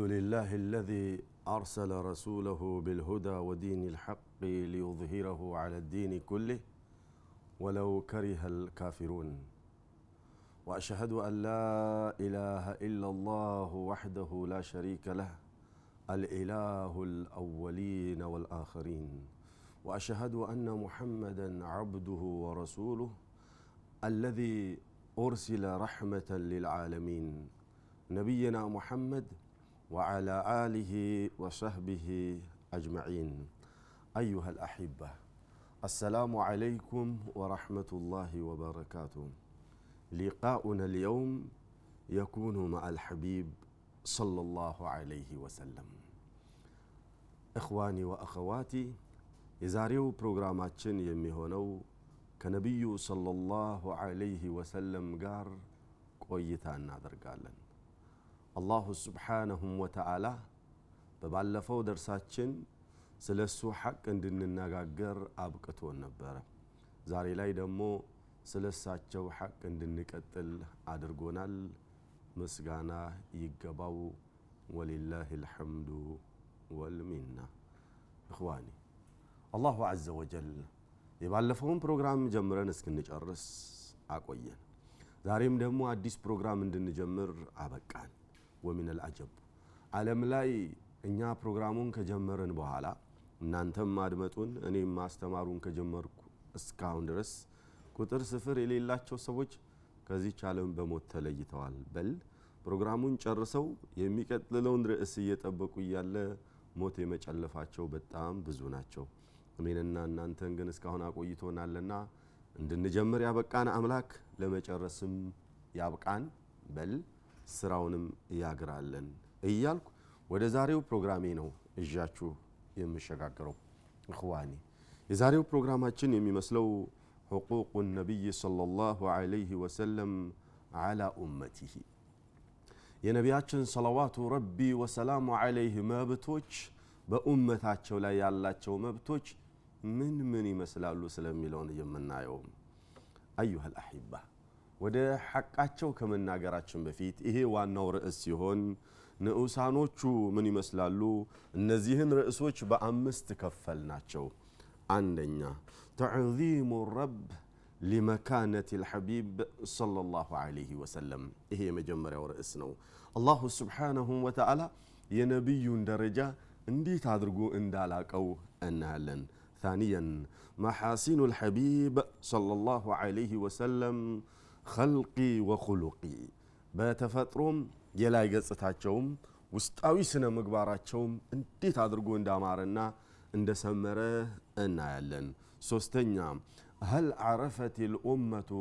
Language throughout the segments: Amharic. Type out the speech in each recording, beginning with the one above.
لله الذي أرسل رسوله بالهدى ودين الحق ليظهره على الدين كله ولو كره الكافرون. وأشهد أن لا إله إلا الله وحده لا شريك له الإله الأولين والآخرين. وأشهد أن محمدا عبده ورسوله الذي أرسل رحمة للعالمين نبينا محمد وعلى آله وصحبه أجمعين أيها الأحبة السلام عليكم ورحمة الله وبركاته لقاؤنا اليوم يكون مع الحبيب صلى الله عليه وسلم إخواني وأخواتي የዛሬው ፕሮግራማችን የሚሆነው ከነቢዩ ሰለላሁ ዐለይሂ ወሰለም ጋር ቆይታ እናደርጋለን። አላሁ ስብሓነሁም ወተዓላ በባለፈው ደርሳችን ስለ እሱ ሐቅ እንድንነጋገር አብቅቶን ነበረ። ዛሬ ላይ ደግሞ ስለ እሳቸው ሐቅ እንድንቀጥል አድርጎናል። ምስጋና ይገባው። ወሊላህ ልሐምዱ ወልሚና። እኽዋኒ አላሁ ዐዘ ወጀል የባለፈውን ፕሮግራም ጀምረን እስክንጨርስ አቆየን። ዛሬም ደግሞ አዲስ ፕሮግራም እንድንጀምር አበቃን። ወሚነል አጀብ ዓለም ላይ እኛ ፕሮግራሙን ከጀመርን በኋላ እናንተም ማድመጡን እኔም ማስተማሩን ከጀመርኩ እስካሁን ድረስ ቁጥር ስፍር የሌላቸው ሰዎች ከዚች ዓለም በሞት ተለይተዋል። በል ፕሮግራሙን ጨርሰው የሚቀጥለውን ርዕስ እየጠበቁ እያለ ሞት የመጨለፋቸው በጣም ብዙ ናቸው። እኔንና እናንተን ግን እስካሁን አቆይቶናልና እንድንጀምር ያበቃን አምላክ ለመጨረስም ያብቃን። በል ስራውንም እያግራለን እያልኩ ወደ ዛሬው ፕሮግራሜ ነው እዣችሁ የምሸጋገረው። እኽዋኒ የዛሬው ፕሮግራማችን የሚመስለው ሕቁቁ ነቢይ ሰለላሁ ዐለይሂ ወሰለም ዐላ ኡመቲሂ የነቢያችን ሰለዋቱ ረቢ ወሰላሙ ዐለይህ መብቶች በኡመታቸው ላይ ያላቸው መብቶች ምን ምን ይመስላሉ ስለሚለውን የምናየው። አዩሃል አሒባ ወደ ሐቃቸው ከመናገራችን በፊት ይሄ ዋናው ርዕስ ሲሆን ንዑሳኖቹ ምን ይመስላሉ? እነዚህን ርዕሶች በአምስት ከፈል ናቸው። አንደኛ ተዕዚሙ ረብ ሊመካነት ልሐቢብ ሰለላሁ ዐለይሂ ወሰለም። ይሄ የመጀመሪያው ርዕስ ነው። አላሁ ስብሓነሁ ወተዓላ የነቢዩን ደረጃ እንዴት አድርጎ እንዳላቀው እናያለን። ثانيا محاسن الحبيب صلى الله عليه وسلم خلقي وخلقي በተፈጥሮም የላይ ገጽታቸውም ውስጣዊ ስነ ምግባራቸውም እንዴት አድርጎ እንዳማረና እንደሰመረ እናያለን። ሶስተኛ هل عرفت الأمة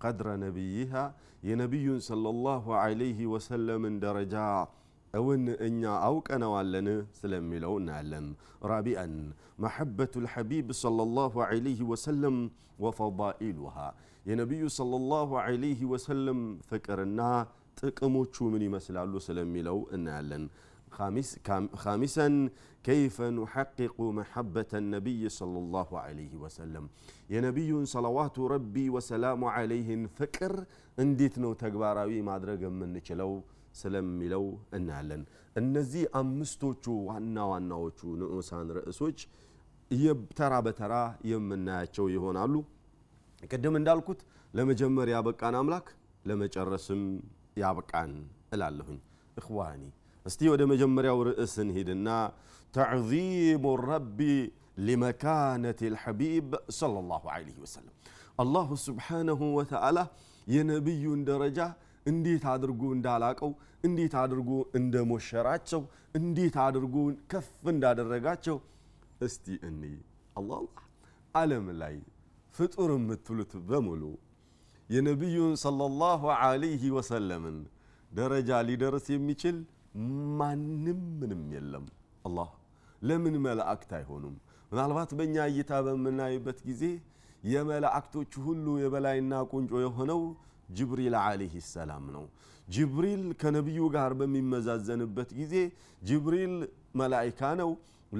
قدر نبيها የነቢዩን ሰለላሁ ዐለይሂ ወሰለምን ደረጃ እውን እኛ አውቀነዋለን ስለሚለው እናያለን። ራቢአን መሐበቱ ልሐቢብ ሰለላሁ ዐለይሂ ወሰለም ወፈዳኢሉሃ የነቢዩ ሰለላሁ ዐለይሂ ወሰለም ፍቅርና ጥቅሞቹ ምን ይመስላሉ ስለሚለው እናያለን። ካሚሰን ከይፈ ኑሐቂቁ መሐበተ ነቢይ ሰለላሁ ዐለይሂ ወሰለም የነቢዩን ሰለዋቱ ረቢ ወሰላሙ ዐለይህን ፍቅር እንዴት ነው ተግባራዊ ማድረግ የምንችለው ስለሚለው እናያለን። እነዚህ አምስቶቹ ዋና ዋናዎቹ ንዑሳን ርዕሶች ተራ በተራ የምናያቸው ይሆናሉ። ቅድም እንዳልኩት ለመጀመር ያበቃን አምላክ ለመጨረስም ያብቃን እላለሁኝ። እኽዋኒ እስቲ ወደ መጀመሪያው ርዕስ እንሂድና ተዕዚሙ ረቢ ሊመካነት ልሐቢብ ሰለላሁ ዐለይሂ ወሰለም አላሁ ስብሓነሁ ወተዓላ የነቢዩን ደረጃ እንዴት አድርጎ እንዳላቀው እንዴት አድርጎ እንደሞሸራቸው እንዴት አድርጎ ከፍ እንዳደረጋቸው እስቲ እኒ አላህ ዓለም ላይ ፍጡር የምትሉት በሙሉ የነቢዩን ሰለላሁ ዐለይሂ ወሰለምን ደረጃ ሊደርስ የሚችል ማንም ምንም የለም። አላህ ለምን መላእክት አይሆኑም? ምናልባት በእኛ እይታ በምናይበት ጊዜ የመላእክቶች ሁሉ የበላይና ቁንጮ የሆነው ጅብሪል ዓለይህ ሰላም ነው። ጅብሪል ከነቢዩ ጋር በሚመዛዘንበት ጊዜ ጅብሪል መላኢካ ነው።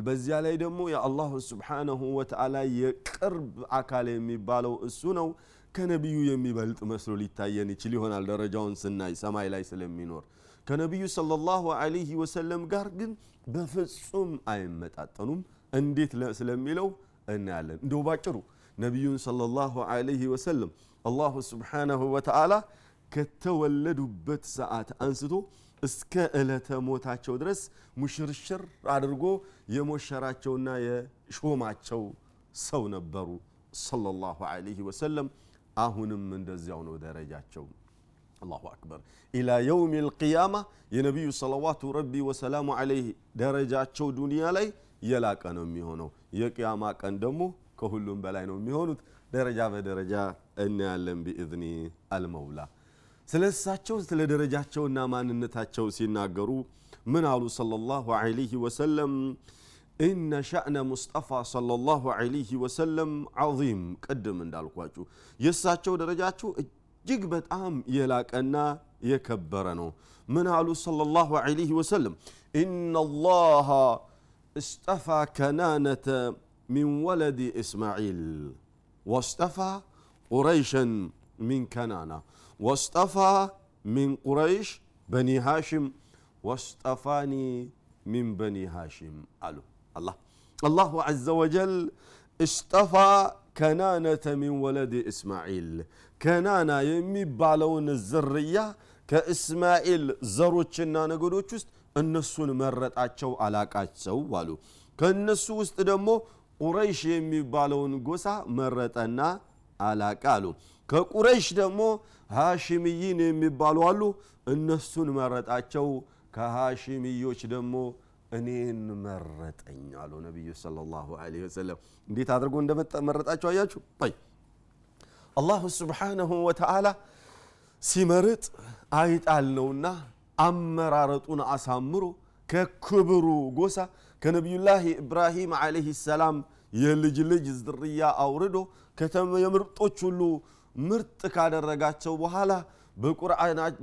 በዚያ ላይ ደግሞ የአላሁ ስብሓነሁ ወተዓላ የቅርብ አካል የሚባለው እሱ ነው። ከነቢዩ የሚበልጥ መስሎ ሊታየን ይችል ይሆናል ደረጃውን ስናይ ሰማይ ላይ ስለሚኖር ከነቢዩ ሰለላሁ ዐለይሂ ወሰለም ጋር ግን በፍጹም አይመጣጠኑም። እንዴት ስለሚለው እናያለን። እንደው ባጭሩ ነቢዩን ሰለላሁ ዐለይሂ ወሰለም አላሁ ስብሓነሁ ወተዓላ ከተወለዱበት ሰዓት አንስቶ እስከ ዕለተ ሞታቸው ድረስ ሙሽርሽር አድርጎ የሞሸራቸውና የሾማቸው ሰው ነበሩ ሰለላሁ ዐለይሂ ወሰለም። አሁንም እንደዚያው ነው ደረጃቸው። አላሁ አክበር ኢላ የውም ልቅያማ የነቢዩ ሰለዋቱ ረቢ ወሰላሙ ዐለይህ ደረጃቸው ዱንያ ላይ የላቀ ነው የሚሆነው። የቅያማ ቀን ደግሞ ከሁሉም በላይ ነው የሚሆኑት። ደረጃ በደረጃ እናያለን ቢኢዝኒ አልመውላ። ስለ እሳቸው ስለ ደረጃቸውና ማንነታቸው ሲናገሩ ምን አሉ ሰለላሁ ዐለይሂ ወሰለም ኢነ ሸእነ ሙስጠፋ ሰለላሁ ዐለይሂ ወሰለም ዐዚም። ቅድም እንዳልኳችሁ የእሳቸው ደረጃቸው እጅግ በጣም የላቀና የከበረ ነው። ምን አሉ ሰለላሁ ዐለይሂ ወሰለም ኢነ ላሃ እስጠፋ ከናነተ ሚን ወለድ እስማዒል ወስጠፋ ቁረይሸን ሚን ከናና ወስጠፋ ሚን ቁረይሽ በኒ ሃሽም ወስጠፋኒ ሚን በኒ ሃሽም አሉ። አላህ አላሁ ዐዘ ወጀል እስጠፋ ከናነተ ሚን ወለድ እስማዒል ከናና የሚባለውን ዝርያ ከእስማኤል ዘሮችና ነገዶች ውስጥ እነሱን መረጣቸው አላቃቸው አሉ። ከእነሱ ውስጥ ደግሞ ቁረይሽ የሚባለውን ጎሳ መረጠና አላቃ አሉ። ከቁረይሽ ደግሞ ሃሽምይን የሚባሉ አሉ። እነሱን መረጣቸው። ከሃሽምዮች ደግሞ እኔን መረጠኝ አሉ ነቢዩ ሰለላሁ ዐለይሂ ወሰለም። እንዴት አድርጎ እንደመረጣቸው አያችሁ። አላሁ ስብሓነሁ ወተዓላ ሲመርጥ አይጣል ነውና አመራረጡን አሳምሮ ከክብሩ ጎሳ ከነቢዩላህ ኢብራሂም ዓለይህ ሰላም የልጅ ልጅ ዝርያ አውርዶ የምርጦች ሁሉ ምርጥ ካደረጋቸው በኋላ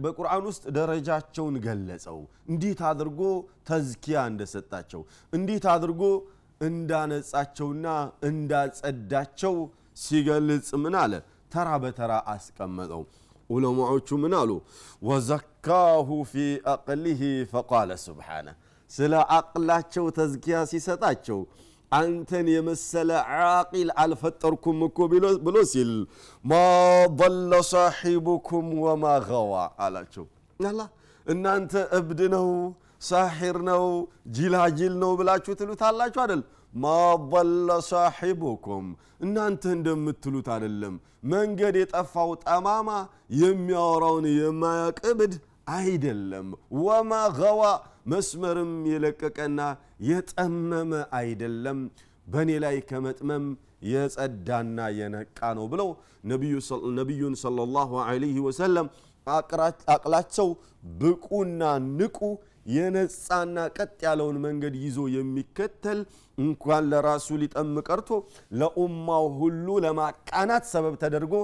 በቁርአን ውስጥ ደረጃቸውን ገለጸው። እንዴት አድርጎ ተዝኪያ እንደሰጣቸው፣ እንዴት አድርጎ እንዳነጻቸውና እንዳጸዳቸው ሲገልጽ ምን አለ? ተራ በተራ አስቀመጠው። ዑለማዎቹ ምን አሉ? ወዘካሁ ፊ አቅሊህ ፈቃለ ስብሓነ ስለ አቅላቸው ተዝኪያ ሲሰጣቸው አንተን የመሰለ ዓቂል አልፈጠርኩም እኮ ብሎ ሲል ማ ضለ ሳሒቡኩም ወማ ገዋ አላቸው። አላ እናንተ እብድ ነው ሳሒር ነው ጅላጅል ነው ብላችሁ ትሉታላችሁ አደል? ማ ضለ ሳሒቡኩም እናንተ እንደምትሉት አይደለም። መንገድ የጠፋው ጠማማ የሚያወራውን የማያውቅ እብድ አይደለም። ወማ ገዋ መስመርም የለቀቀና የጠመመ አይደለም። በእኔ ላይ ከመጥመም የጸዳና የነቃ ነው ብለው ነቢዩን ሰለላሁ ዐለይሂ ወሰለም አቅላቸው ብቁና ንቁ የነጻና ቀጥ ያለውን መንገድ ይዞ የሚከተል እንኳን ለራሱ ሊጠም ቀርቶ ለኡማው ሁሉ ለማቃናት ሰበብ ተደርጎ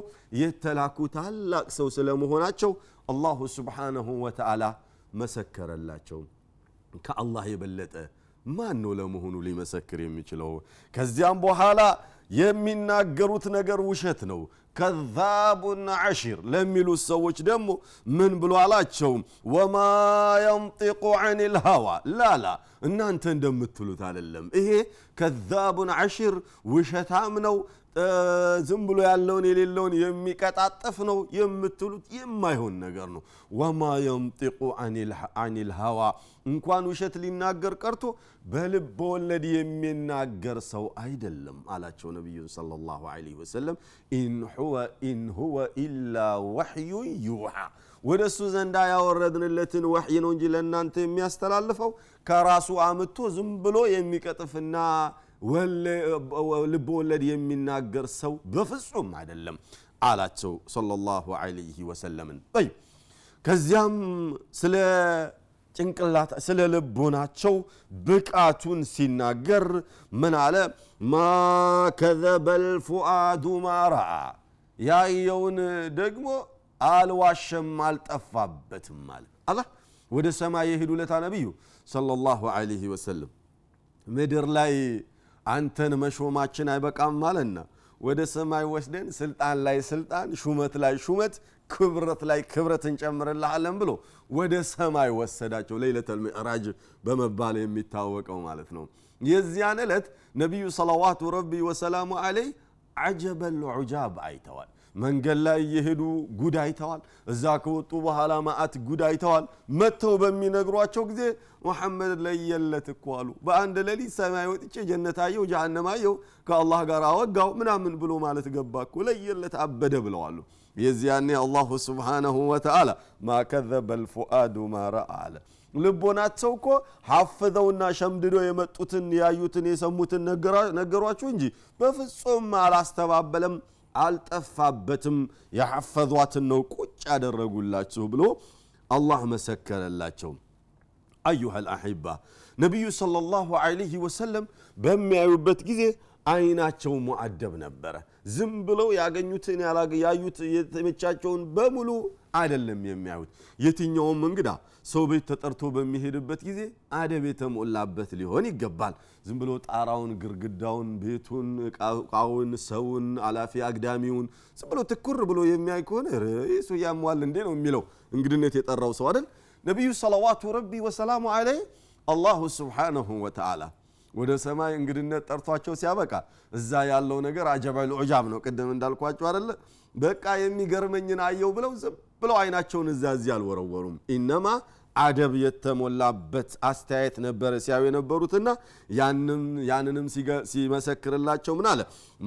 የተላኩ ታላቅ ሰው ስለመሆናቸው አላሁ ስብሓነሁ ወተዓላ መሰከረላቸው። ከአላህ የበለጠ ማን ነው ለመሆኑ ሊመሰክር የሚችለው? ከዚያም በኋላ የሚናገሩት ነገር ውሸት ነው። ከዛቡን ዓሺር ለሚሉት ሰዎች ደግሞ ምን ብሎ አላቸው? ወማ የንጢቁ ዐን ልሃዋ ላላ እናንተ እንደምትሉት አይደለም። ይሄ كذاب أشر ውሸታም ነው፣ ዝም ብሎ ያለውን የሌለውን የሚቀጣጠፍ ነው የምትሉት የማይሆን ነገር ነው። وما ينطق عن الهوى እንኳን ውሸት ሊናገር ቀርቶ በልብ ወለድ የሚናገር ሰው አይደለም አላቸው ነቢዩን صلى الله عليه وسلم። إن هو إلا وحي يوحى ወደ እሱ ዘንዳ ያወረድንለትን ወሕይ ነው እንጂ ለእናንተ የሚያስተላልፈው ከራሱ አምቶ ዝም ብሎ የሚቀጥፍና ልብ ወለድ የሚናገር ሰው በፍጹም አይደለም አላቸው ሰለላሁ ዐለይሂ ወሰለምን። ከዚያም ስለ ጭንቅላት ስለ ልቦናቸው ብቃቱን ሲናገር ምን አለ? ማ ከዘበል ፉአዱ ማ ረአ ያየውን ደግሞ አልዋሸም አልጠፋበትም አለ። አላ ወደ ሰማይ የሄዱ ለታ ነቢዩ ሰለላሁ ዐለይሂ ወሰለም ምድር ላይ አንተን መሾማችን አይበቃም አለና ወደ ሰማይ ወስደን ስልጣን ላይ ስልጣን፣ ሹመት ላይ ሹመት፣ ክብረት ላይ ክብረት እንጨምርልሃለን ብሎ ወደ ሰማይ ወሰዳቸው። ለይለተል ሚዕራጅ በመባል የሚታወቀው ማለት ነው። የዚያን ዕለት ነቢዩ ሰለዋቱ ረቢ ወሰላሙ አለይ አጀበል ዑጃብ አይተዋል። መንገድ ላይ እየሄዱ ጉድ አይተዋል። እዛ ከወጡ በኋላ ማአት ጉድ አይተዋል። መጥተው በሚነግሯቸው ጊዜ ሙሐመድ ለየለት እኮ አሉ። በአንድ ሌሊት ሰማይ ወጥቼ ጀነት አየው፣ ጀሃነም አየው፣ ከአላህ ጋር አወጋው ምናምን ብሎ ማለት ገባ እኮ ለየለት አበደ ብለዋሉ። የዚያኔ አላሁ ስብሓነሁ ወተዓላ ማ ከዘበ ልፉአዱ ማ ረአ አለ። ልቦናቸው እኮ ሐፍዘውና ሸምድዶ የመጡትን ያዩትን የሰሙትን ነገሯችሁ እንጂ በፍጹም አላስተባበለም አልጠፋበትም። የሐፈዟትን ነው ቁጭ ያደረጉላችሁ ብሎ አላህ መሰከረላቸው። አዩሃ ልአሒባ ነቢዩ ሰለላሁ ዐለይሂ ወሰለም በሚያዩበት ጊዜ አይናቸው ሙአደብ ነበረ። ዝም ብለው ያገኙትን ያዩት የተመቻቸውን በሙሉ አይደለም የሚያዩት። የትኛውም እንግዳ ሰው ቤት ተጠርቶ በሚሄድበት ጊዜ አደብ የተሞላበት ሊሆን ይገባል። ዝም ብሎ ጣራውን፣ ግርግዳውን፣ ቤቱን፣ እቃውን፣ ሰውን፣ አላፊ አግዳሚውን ዝም ብሎ ትኩር ብሎ የሚያይ ከሆነ ርሱ ያሟል እንዴ ነው የሚለው እንግድነት የጠራው ሰው አይደል። ነቢዩ ሰለዋቱ ረቢ ወሰላሙ አለይህ አላሁ ስብሓነሁ ወተዓላ ወደ ሰማይ እንግድነት ጠርቷቸው ሲያበቃ እዛ ያለው ነገር አጀበል ዑጃብ ነው። ቅድም እንዳልኳቸው አደለ በቃ የሚገርመኝን አየው ብለው ብለው አይናቸውን እዛ አልወረወሩም። ኢነማ አደብ የተሞላበት አስተያየት ነበረ ሲያዩ የነበሩትና ያንንም ሲመሰክርላቸው ምን አለ?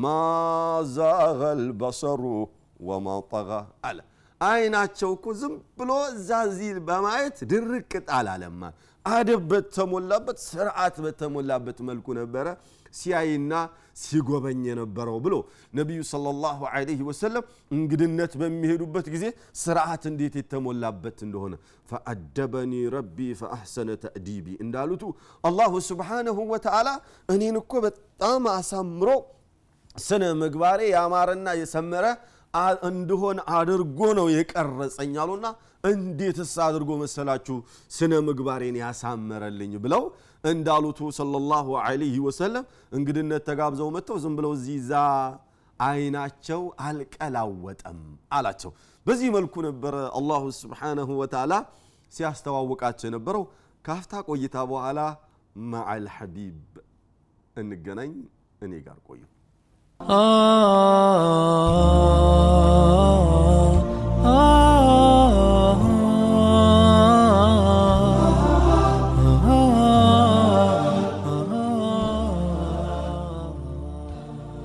ማዛገል በሰሩ ወማ ጠጋ አለ። አይናቸው እኮ ዝም ብሎ እዛ በማየት ድርቅ ጣል አለማ አደብ በተሞላበት ስርዓት በተሞላበት መልኩ ነበረ ሲያይና ሲጎበኝ የነበረው ብሎ ነቢዩ ሰለላሁ ዐለይሂ ወሰለም እንግድነት በሚሄዱበት ጊዜ ስርዓት እንዴት የተሞላበት እንደሆነ ፈአደበኒ ረቢ ፈአሕሰነ ተእዲቢ እንዳሉቱ አላሁ ስብሓነሁ ወተዓላ እኔን እኮ በጣም አሳምሮ ስነ ምግባሬ ያማረና የሰመረ እንድሆን አድርጎ ነው የቀረጸኝ አሉና እንዴትስ አድርጎ መሰላችሁ ስነ ምግባሬን ያሳመረልኝ ብለው እንዳሉቱ ሰለላሁ ዐለይሂ ወሰለም እንግድነት ተጋብዘው መጥተው ዝም ብለው እዚህ ዛ አይናቸው አልቀላወጠም አላቸው። በዚህ መልኩ ነበረ አላሁ ስብሓነሁ ወተዓላ ሲያስተዋውቃቸው የነበረው። ካፍታ ቆይታ በኋላ መዓል ሐቢብ እንገናኝ። እኔ ጋር ቆዩ።